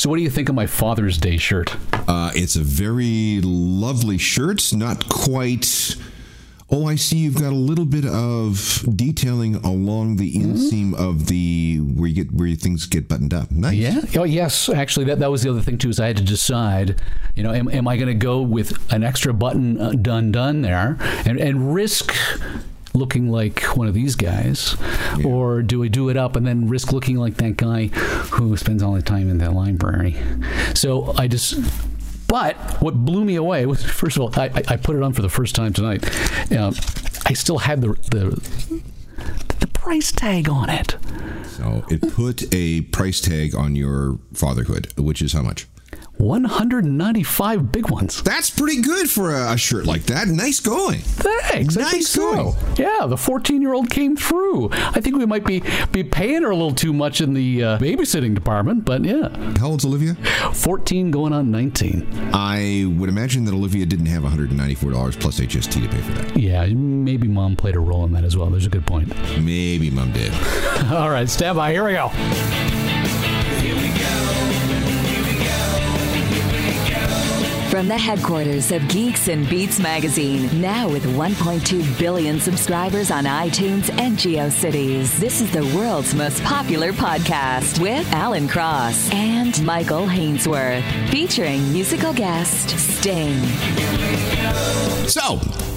So, what do you think of my Father's Day shirt? Uh, it's a very lovely shirt. Not quite. Oh, I see. You've got a little bit of detailing along the inseam of the where you get where things get buttoned up. Nice. Yeah. Oh, yes. Actually, that, that was the other thing too. Is I had to decide. You know, am, am I going to go with an extra button uh, done done there and and risk looking like one of these guys, or do I do it up and then risk looking like that guy who spends all the time in the library? So I just. But what blew me away was, first of all, I, I- put it on for the first time tonight. Um, I still had the, the the price tag on it. So it put a price tag on your fatherhood, which is how much? 195 big ones. That's pretty good for a, a shirt like that. Nice going. Thanks. I think Nice so. going. Yeah, the 14 year old came through. I think we might be be paying her a little too much in the uh, babysitting department, but yeah, How old's Olivia? 14 going on 19. I would imagine that Olivia didn't have $194 plus HST to pay for that. Yeah, maybe mom played a role in that as well. There's a good point. Maybe mom did. All right, stand by. Here we go. Here we go. From the headquarters of Geeks and Beats magazine, now with 1.2 billion subscribers on iTunes and GeoCities, this is the world's most popular podcast with Alan Cross and Michael Hainsworth, featuring musical guest Sting. So,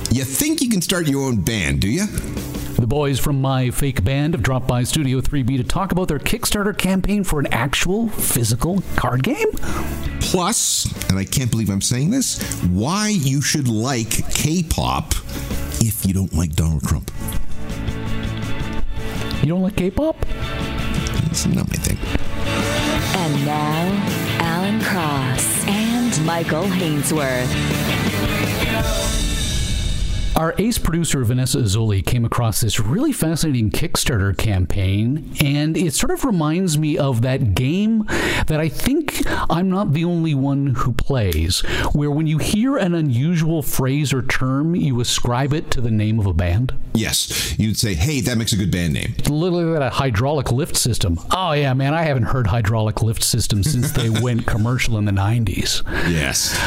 you think you can start your own band, do you? The boys from My Fake Band have dropped by Studio 3B to talk about their Kickstarter campaign for an actual physical card game. Plus, and I can't believe I'm saying this, why you should like K pop if you don't like Donald Trump. You don't like K-pop? It's not my thing. And now, Alan Cross and Michael Hainsworth. Our ace producer, Vanessa Azzoli, came across this really fascinating Kickstarter campaign, and it sort of reminds me of that game that I think I'm not the only one who plays, where when you hear an unusual phrase or term, you ascribe it to the name of a band. Yes, you'd say, hey, that makes a good band name. It's literally that a hydraulic lift system. Oh, yeah, man, I haven't heard hydraulic lift systems since they went commercial in the 90s. Yes.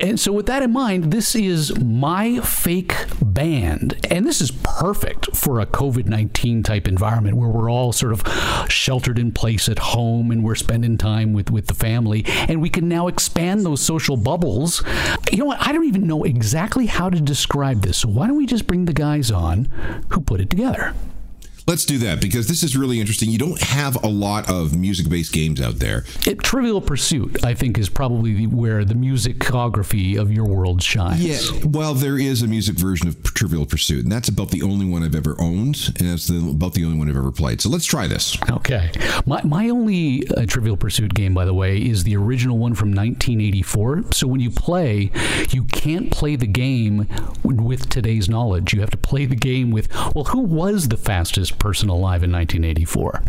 And so, with that in mind, this is my fake band. And this is perfect for a COVID 19 type environment where we're all sort of sheltered in place at home and we're spending time with, with the family. And we can now expand those social bubbles. You know what? I don't even know exactly how to describe this. So, why don't we just bring the guys on who put it together? Let's do that because this is really interesting. You don't have a lot of music based games out there. It, Trivial Pursuit, I think, is probably the, where the musicography of your world shines. Yeah, Well, there is a music version of Trivial Pursuit, and that's about the only one I've ever owned, and that's the, about the only one I've ever played. So let's try this. Okay. My, my only uh, Trivial Pursuit game, by the way, is the original one from 1984. So when you play, you can't play the game with today's knowledge. You have to play the game with, well, who was the fastest person alive in 1984?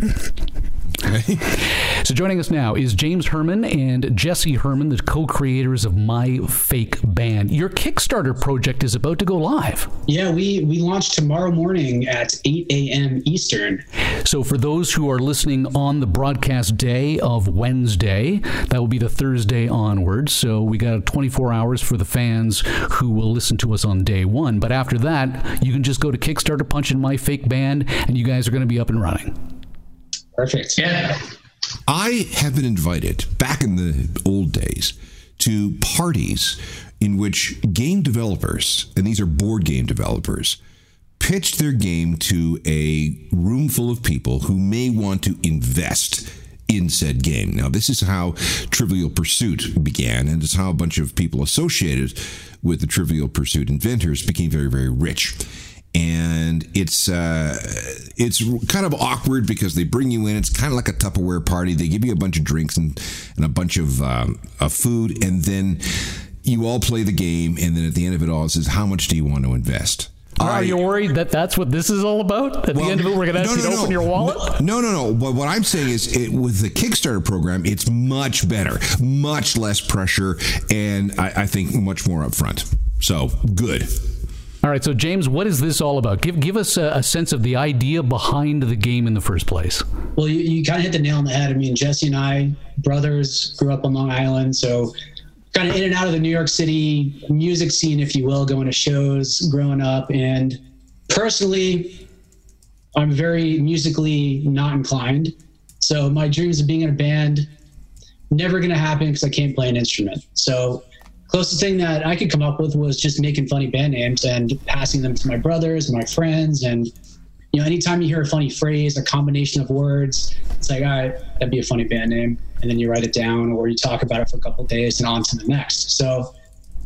So joining us now is James Hermann and Jesse Hermann, the co-creators of My Fake Band. Your Kickstarter project is about to go live. Yeah, we we launch tomorrow morning at 8 a.m. Eastern. So, for those who are listening on the broadcast day of Wednesday, that will be the Thursday onwards. So, we got 24 hours for the fans who will listen to us on day one. But after that, you can just go to Kickstarter, punch in my fake band, and you guys are going to be up and running. Perfect. Yeah. I have been invited back in the old days to parties in which game developers, and these are board game developers, pitched their game to a room full of people who may want to invest in said game. Now, this is how Trivial Pursuit began, and it's how a bunch of people associated with the Trivial Pursuit inventors became very, very rich and it's uh, it's kind of awkward because they bring you in. It's kind of like a Tupperware party. They give you a bunch of drinks and, and a bunch of, um, of food, and then you all play the game. And then at the end of it all, it says, "How much do you want to invest?" Are you worried that that's what this is all about? At the end of it, we're going to ask no, you to no, open no. your wallet? No, no, no. But what I'm saying is, it, with the Kickstarter program, it's much better, much less pressure, and I, I think much more upfront. So good. All right, so James, what is this all about? Give give us a, a sense of the idea behind the game in the first place. Well, you, you kind of hit the nail on the head. I mean, Jesse and I, brothers, grew up on Long Island, so kind of in and out of the New York City music scene, if you will, going to shows growing up. And personally, I'm very musically not inclined. So my dreams of being in a band never going to happen because I can't play an instrument. So closest thing that I could come up with was just making funny band names and passing them to my brothers, and my friends, and you know, anytime you hear a funny phrase, a combination of words, it's like, all right, that'd be a funny band name, and then you write it down or you talk about it for a couple days and on to the next. So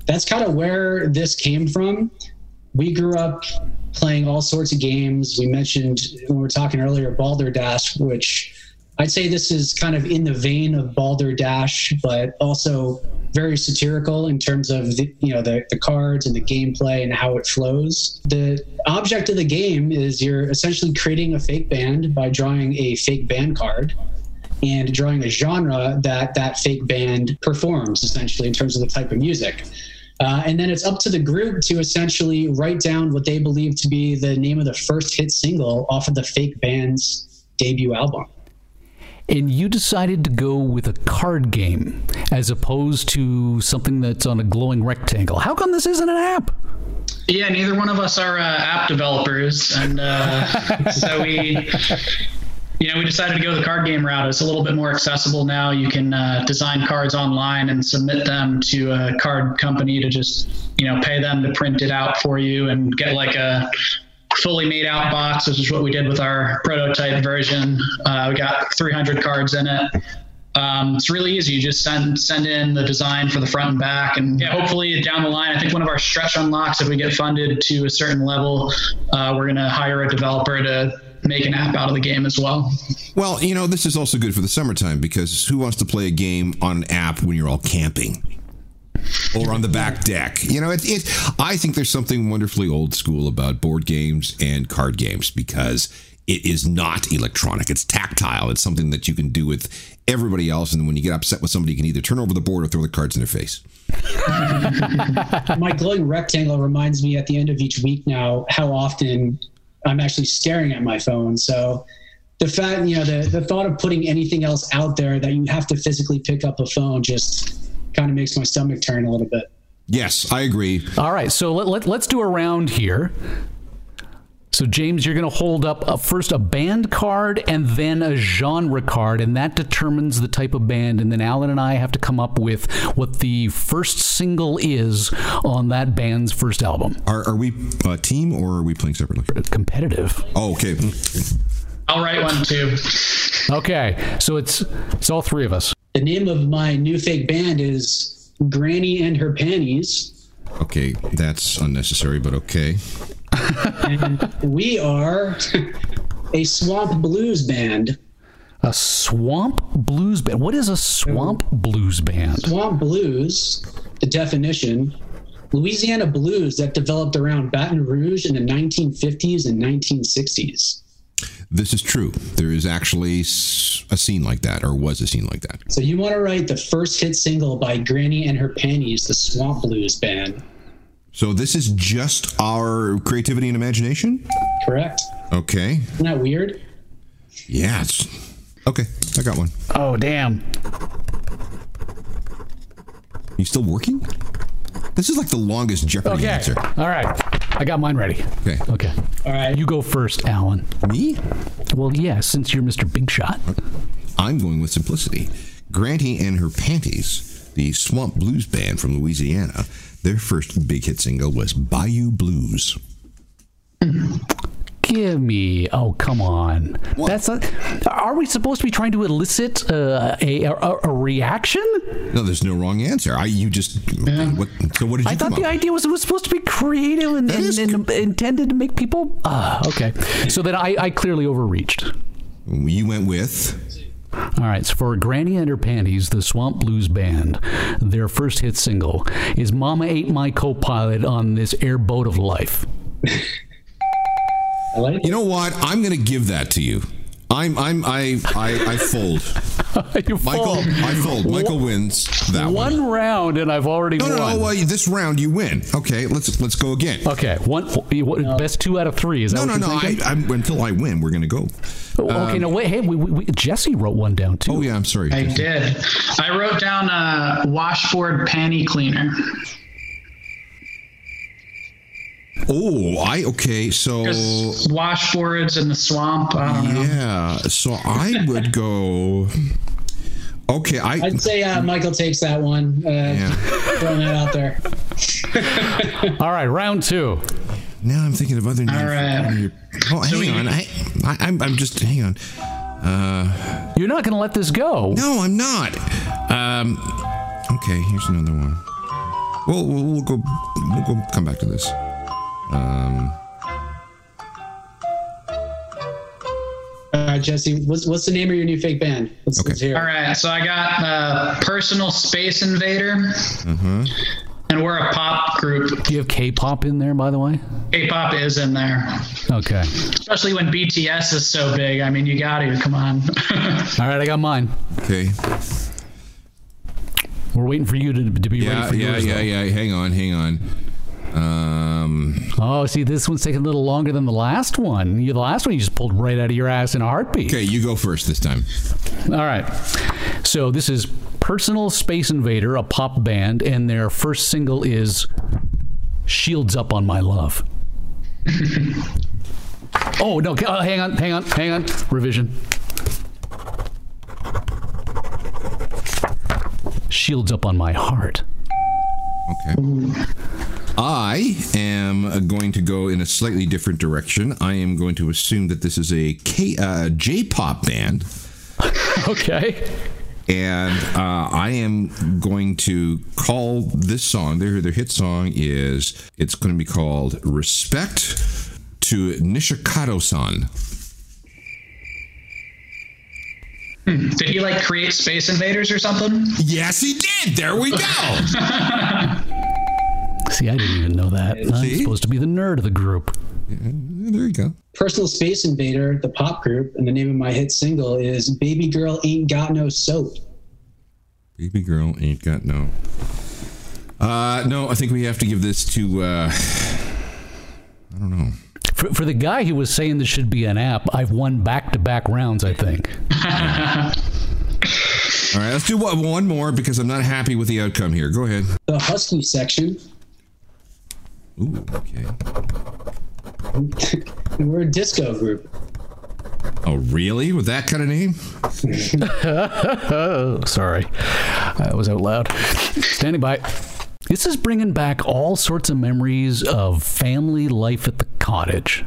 that's kind of where this came from. We grew up playing all sorts of games. We mentioned when we were talking earlier, Balderdash, which I'd say this is kind of in the vein of Balderdash, but also very satirical in terms of the, you know the, the cards and the gameplay and how it flows. The object of the game is you're essentially creating a fake band by drawing a fake band card and drawing a genre that that fake band performs essentially in terms of the type of music. Uh, and then it's up to the group to essentially write down what they believe to be the name of the first hit single off of the fake band's debut album and you decided to go with a card game as opposed to something that's on a glowing rectangle. How come this isn't an app? Yeah, neither one of us are uh, app developers, and uh, so we, you know, we decided to go the card game route. It's a little bit more accessible now. You can uh, design cards online and submit them to a card company to just, you know, pay them to print it out for you and get like a fully made out box, which is what we did with our prototype version. Uh, we got 300 cards in it. Um, it's really easy. You just send send in the design for the front and back, and yeah, hopefully down the line, I think one of our stretch unlocks, if we get funded to a certain level, uh, we're going to hire a developer to make an app out of the game as well. Well, you know, this is also good for the summertime because who wants to play a game on an app when you're all camping? Or on the back deck. You know, it's. It, I think there's something wonderfully old school about board games and card games because it is not electronic. It's tactile. It's something that you can do with everybody else. And when you get upset with somebody, you can either turn over the board or throw the cards in their face. My glowing rectangle reminds me at the end of each week now how often I'm actually staring at my phone. So the fact, you know, the, the thought of putting anything else out there that you have to physically pick up a phone just kind of makes my stomach turn a little bit. Yes, I agree. All right, so let, let, let's do a round here. So, James, you're going to hold up a, first a band card and then a genre card, and that determines the type of band. And then Alan and I have to come up with what the first single is on that band's first album. Are, are we a team or are we playing separately? Competitive. Oh, okay. I'll write one too. Okay, so it's it's all three of us. The name of my new fake band is Granny and Her Panties. Okay, that's unnecessary, but okay. and we are a swamp blues band. A swamp blues band. What is a swamp blues band? Swamp blues, the definition, Louisiana blues that developed around Baton Rouge in the 1950s and 1960s. This is true. There is actually a scene like that, or was a scene like that. So you want to write the first hit single by Granny and Her Panties, the Swamp Blues Band. So this is just our creativity and imagination? Correct. Okay. Isn't that weird? Yeah. It's, okay, I got one. Oh, damn. You still working? This is like the longest Jeopardy okay. answer. All right. I got mine ready. Okay. Okay. All right. You go first, Alan. Me? Well, yeah, since you're Mr. Big Shot. I'm going with simplicity. Granny and her panties, the Swamp Blues Band from Louisiana, their first big hit single was Bayou Blues. Mm-hmm. Give me. Oh, come on. What? That's not. Are we supposed to be trying to elicit uh, a, a, a reaction? No, there's no wrong answer. I you just. Yeah. What, so what did you? I thought the up? idea was it was supposed to be creative and, and, and intended to make people. Uh, okay. So then I, I clearly overreached. You went with. All right, so for Granny and Her Panties, the Swamp Blues Band, their first hit single is Mama Ate My Co-Pilot on this airboat of life. You know what? I'm going to give that to you. I'm I'm I I, I fold. you Michael, fold. I fold. Michael wins that one. One round and I've already No, no, won. no. Well, this round you win. Okay, let's let's go again. Okay, one what, best two out of three. Is that No, what no, you're no. I, thinking? I'm, until I win, we're gonna go. Oh, okay, no, wait. Hey, we, we, we, Jesse wrote one down too. Oh yeah, I'm sorry. I did. I wrote down uh, washboard panty cleaner. Oh, I okay. So Just washboards in the swamp. I don't know. yeah, so I would go. Okay, I I'd say uh, Michael takes that one. Uh, yeah. Throwing that out there. All right, round two. Now I'm thinking of other names. All right. Oh, hang we- on. I, I I'm I'm just hang on. You're not going to let this go. No, I'm not. Um. Okay, here's another one. Well, we'll, we'll go. We'll go. Come back to this. Um. Uh, Jesse, what's what's the name of your new fake band? Let's, Okay. let's hear it. All right, so I got uh, personal space invader, Mm-hmm. and we're a pop group. Do you have K-pop in there, by the way? K-pop is in there, Okay. especially when BTS is so big. I mean, you got to come on. All right, I got mine. Okay. We're waiting for you to, to be Yeah. ready for Yeah. yours. Yeah. though. Yeah. Hang on. Hang on. Um. Oh, see, this one's taking a little longer than the last one. You, the last one you just pulled right out of your ass in a heartbeat. Okay, you go first this time. All right. So this is Personal Space Invader, a pop band, and their first single is "Shields Up on My Love." oh no! uh, hang on, hang on, hang on. Revision. Shields up on my heart. Okay. I am going to go in a slightly different direction. I am going to assume that this is a K, uh, J-pop band, Okay. and uh, I am going to call this song. Their their hit song is it's going to be called "Respect to Nishikado-san." Did he like create Space Invaders or something? Yes, he did. There we go. See, I didn't even know that. I'm See? supposed to be the nerd of the group. there you go. Personal Space Invader, the pop group, and the name of my hit single is "Baby Girl Ain't Got No Soap." Baby girl ain't got no. Uh, no, I think we have to give this to. Uh, I don't know. For, for the guy who was saying this should be an app, I've won back to back rounds, I think. All right, let's do one, one more because I'm not happy with the outcome here. Go ahead. The Husky section. Ooh, okay. We're a disco group. Oh, really? With that kind of name? Oh, sorry. I was out loud. Standing by. This is bringing back all sorts of memories of family life at the cottage.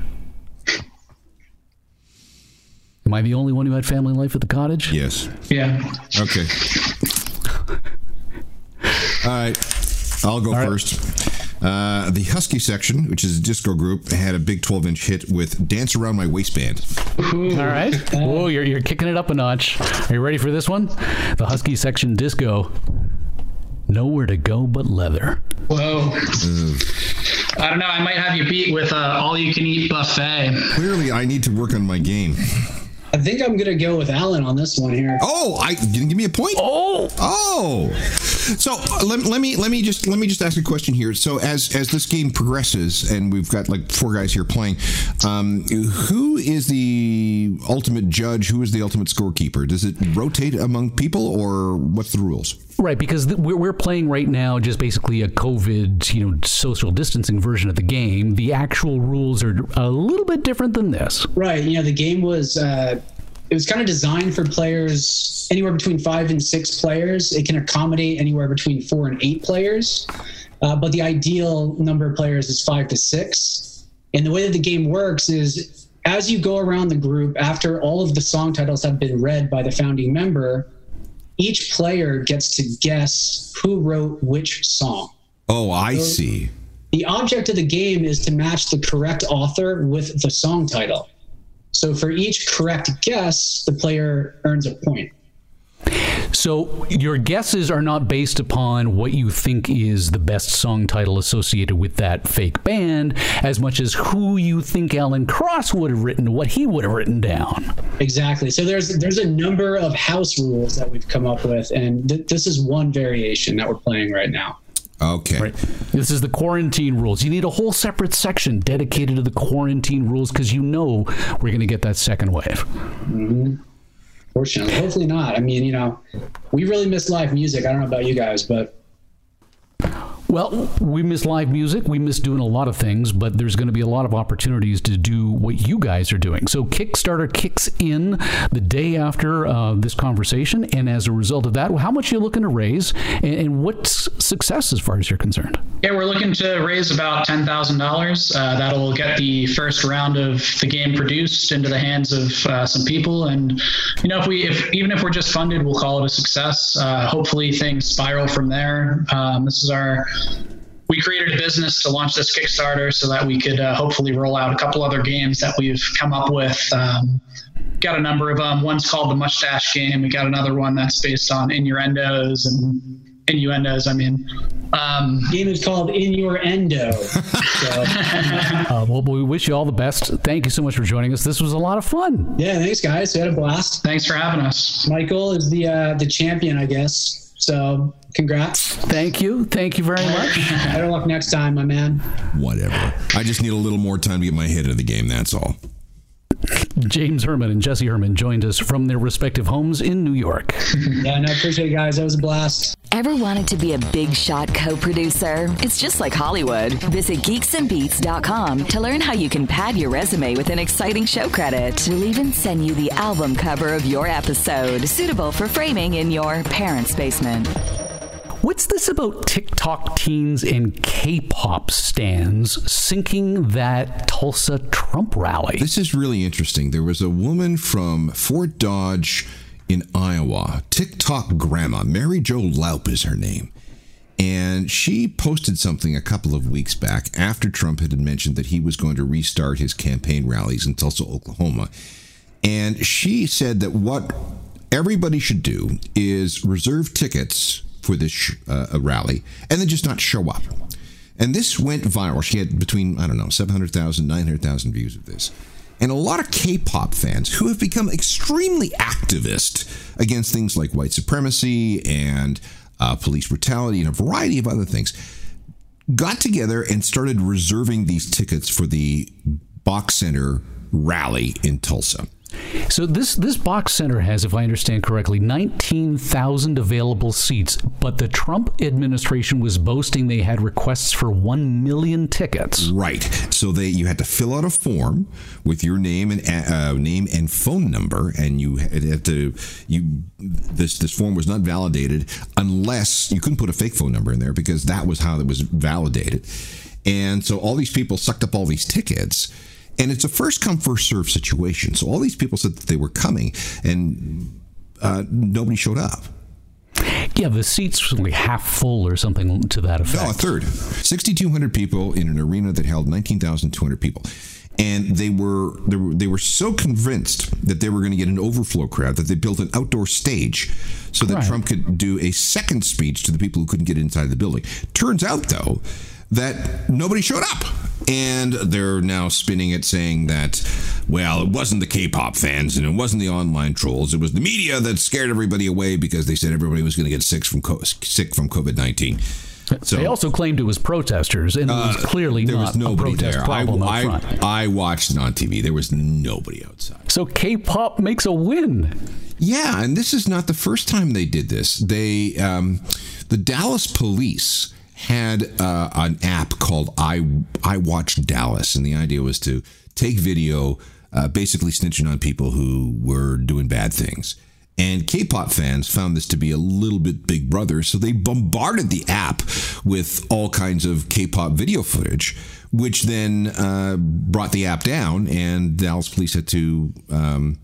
Am I the only one who had family life at the cottage? Yes. Yeah. Okay. All right. I'll go right. first. Uh, the Husky section, which is a disco group, had a big 12 inch hit with Dance Around My Waistband. All right. Whoa, you're, you're kicking it up a notch. Are you ready for this one? The Husky section disco. Nowhere to go but leather. Whoa. I don't know. I might have you beat with uh, all you can eat buffet. Clearly, I need to work on my game. I think I'm gonna go with Alan on this one here. Oh, I didn't give me a point. Oh! Oh, so uh, let, let me let me just let me just ask a question here. So as as this game progresses, and we've got like four guys here playing, um, who is the ultimate judge? Who is the ultimate scorekeeper? Does it rotate among people, or what's the rules? Right, because th- we're, playing right now just basically a COVID, you know, social distancing version of the game. The actual rules are a little bit different than this. Right. You know, the game was uh, it was kind of designed for players anywhere between five and six players. It can accommodate anywhere between four and eight players, uh, but the ideal number of players is five to six. And the way that the game works is as you go around the group, after all of the song titles have been read by the founding member, each player gets to guess who wrote which song. Oh, I see. The object of the game is to match the correct author with the song title. So for each correct guess, the player earns a point. So your guesses are not based upon what you think is the best song title associated with that fake band, as much as who you think Alan Cross would have written, what he would have written down. Exactly. So there's there's a number of house rules that we've come up with, and th- this is one variation that we're playing right now. Okay. Right. This is the quarantine rules. You need a whole separate section dedicated to the quarantine rules because you know we're going to get that second wave. Mm-hmm. Fortunately, hopefully not. I mean, you know, we really miss live music. I don't know about you guys, but well, we miss live music. We miss doing a lot of things, but there's going to be a lot of opportunities to do what you guys are doing. So, Kickstarter kicks in the day after uh, this conversation. And as a result of that, how much are you looking to raise and, and what's success as far as you're concerned? Yeah, we're looking to raise about $10,000. Uh, that'll get the first round of the game produced into the hands of uh, some people. And, you know, if we, if even if we're just funded, we'll call it a success. Uh, hopefully things spiral from there. Um, this is our we created a business to launch this Kickstarter so that we could uh, hopefully roll out a couple other games that we've come up with. Um, got a number of them. Um, one's called the Mustache Game. We got another one that's based on innuendos and innuendos. I mean, um, game is called Innuendo. so. uh, well, we wish you all the best. Thank you so much for joining us. This was a lot of fun. Yeah, thanks, guys. We had a blast. Thanks for having us. Michael is the uh, the champion, I guess. So congrats. Thank you. Thank you very much. Better luck next time, my man. Whatever. I just need a little more time to get my head into the game. That's all. James Hermann and Jesse Hermann joined us from their respective homes in New York. yeah, no, I appreciate it, guys. That was a blast. Ever wanted to be a big shot co producer? It's just like Hollywood. Visit geeksandbeats.com to learn how you can pad your resume with an exciting show credit. We'll even send you the album cover of your episode, suitable for framing in your parents' basement. What's this about TikTok teens and K pop stands sinking that Tulsa Trump rally? This is really interesting. There was a woman from Fort Dodge in Iowa, TikTok grandma, Mary Jo Laupp is her name. And she posted something a couple of weeks back after Trump had mentioned that he was going to restart his campaign rallies in Tulsa, Oklahoma. And she said that what everybody should do is reserve tickets for this uh, rally and then just not show up. And this went viral. She had between, I don't know, 700,000, 900,000 views of this. And a lot of K pop fans who have become extremely activist against things like white supremacy and uh, police brutality and a variety of other things got together and started reserving these tickets for the BOK Center rally in Tulsa. So this this BOK Center has, if I understand correctly, nineteen thousand available seats. But the Trump administration was boasting they had requests for one million tickets. Right. So they you had to fill out a form with your name and uh, name and phone number, and you had to you this this form was not validated unless you couldn't put a fake phone number in there because that was how it was validated. And so all these people sucked up all these tickets and it's a first come first serve situation. So all these people said that they were coming, and uh, nobody showed up. Yeah, the seats were only half full or something to that effect. No, a third. 6,200 people in an arena that held 19,200 people. And they were, they were they were so convinced that they were going to get an overflow crowd that they built an outdoor stage so that right. Trump could do a second speech to the people who couldn't get inside the building. Turns out, though, that nobody showed up. And they're now spinning it saying that, well, it wasn't the K pop fans and it wasn't the online trolls. It was the media that scared everybody away because they said everybody was going to get sick from, sick from COVID 19. So, they also claimed it was protesters, and it was uh, clearly there not was nobody a protest there. problem I, front. I, I watched it on TV. There was nobody outside. So K-pop makes a win. Yeah, and this is not the first time they did this. They, um, the Dallas police had uh, an app called I I Watch Dallas, and the idea was to take video, uh, basically snitching on people who were doing bad things. And K-pop fans found this to be a little bit Big Brother, so they bombarded the app with all kinds of K-pop video footage, which then uh, brought the app down, and Dallas police had to um,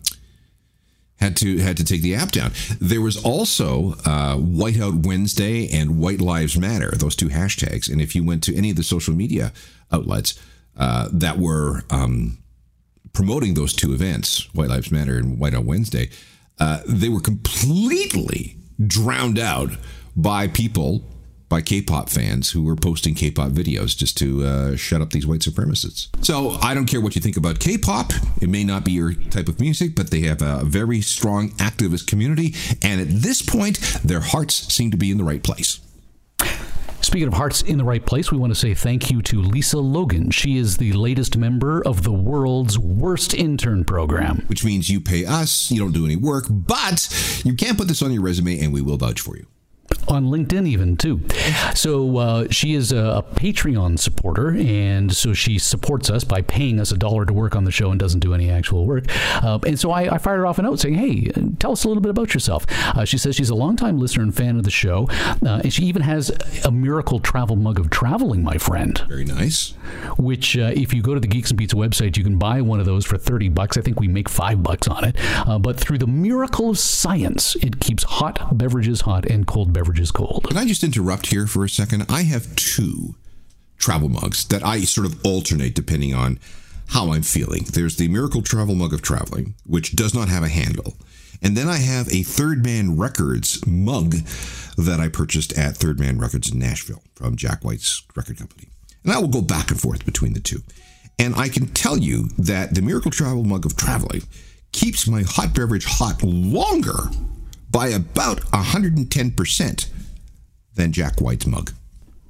had to had to take the app down. There was also uh, Whiteout Wednesday and White Lives Matter, those two hashtags. And if you went to any of the social media outlets uh, that were um, promoting those two events, White Lives Matter and Whiteout Wednesday, uh, they were completely drowned out by people, by K-pop fans who were posting K-pop videos just to uh, shut up these white supremacists. So I don't care what you think about K-pop. It may not be your type of music, but they have a very strong activist community, and at this point, their hearts seem to be in the right place. Speaking of hearts in the right place, we want to say thank you to Lisa Logan. She is the latest member of the world's worst intern program. Which means you pay us, you don't do any work, but you can't put this on your resume and we will vouch for you on LinkedIn even too. So uh, she is a, Patreon supporter, and so she supports us by paying us a dollar to work on the show and doesn't do any actual work. Uh, and so I, I, fired her off a note saying, "Hey, tell us a little bit about yourself." Uh, she says she's a longtime listener and fan of the show, uh, and she even has a miracle travel mug of traveling, my friend. Very nice. Which, uh, if you go to the Geeks and Beats website, you can buy one of those for thirty bucks. I think we make five bucks on it. Uh, but through the miracle of science, it keeps hot beverages hot and cold beverages cold. Can I just interrupt here for a second? I have two travel mugs that I sort of alternate depending on how I'm feeling. There's the Miracle Travel Mug of Traveling, which does not have a handle. And then I have a Third Man Records mug that I purchased at Third Man Records in Nashville from Jack White's record company. And I will go back and forth between the two. And I can tell you that the Miracle Travel Mug of Traveling keeps my hot beverage hot longer by about 110% than Jack White's mug.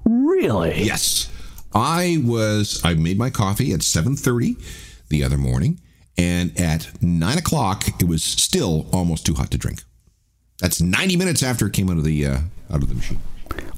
Really? Yes. I was I made my coffee at 7:30 the other morning, and at nine o'clock it was still almost too hot to drink. That's 90 minutes after it came out of the uh, out of the machine.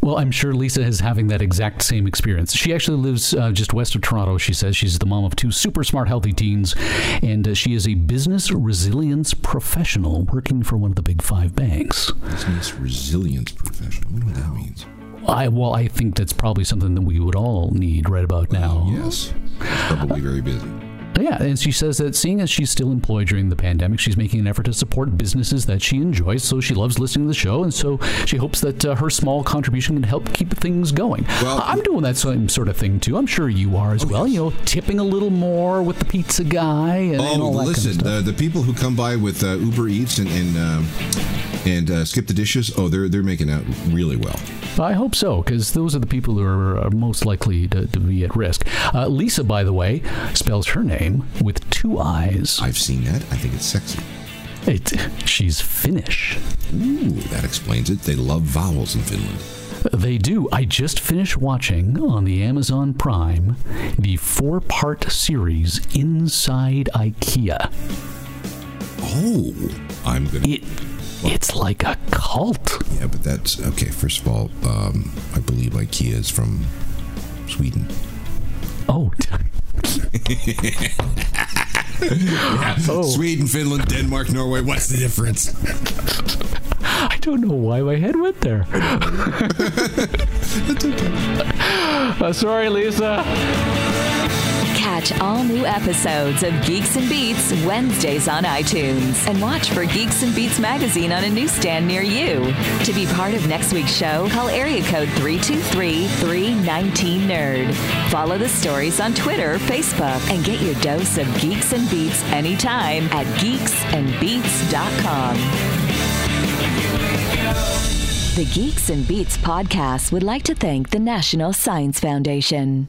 Well, I'm sure Lisa is having that exact same experience. She actually lives uh, just west of Toronto. She says she's the mom of two super smart, healthy teens, and uh, she is a business resilience professional working for one of the big five banks. Business resilience professional. I wonder what that means. I well, I think that's probably something that we would all need right about now. yes, probably very busy. Yeah, and she says that seeing as she's still employed during the pandemic, she's making an effort to support businesses that she enjoys. So she loves listening to the show, and so she hopes that uh, her small contribution can help keep things going. Well, I'm doing that same sort of thing too. I'm sure you are as oh, well. Yes. You know, tipping a little more with the pizza guy. And, oh, and all that listen, kind of the, the people who come by with uh, Uber Eats and and, um, and uh, skip the dishes. Oh, they're they're making out really well. I hope so, because those are the people who are, are most likely to, to, be at risk. Uh, Lisa, by the way, spells her name with two eyes. I've seen that. I think it's sexy. It, she's Finnish. Ooh, that explains it. They love vowels in Finland. They do. I just finished watching on the Amazon Prime the four part series Inside IKEA. Oh, I'm going to. it. It's like a cult. Yeah, but that's okay. First of all, um, I believe IKEA is from Sweden. Oh. yeah. oh. Sweden, Finland, Denmark, Norway. What's the difference? I don't know why my head went there. Okay. Uh, sorry, Lisa. Catch all new episodes of Geeks and Beats Wednesdays on iTunes and watch for Geeks and Beats magazine on a newsstand near you. To be part of next week's show, call area code 323 319 Nerd. Follow the stories on Twitter, Facebook, and get your dose of Geeks and Beats anytime at geeksandbeats.com. The Geeks and Beats podcast would like to thank the National Science Foundation.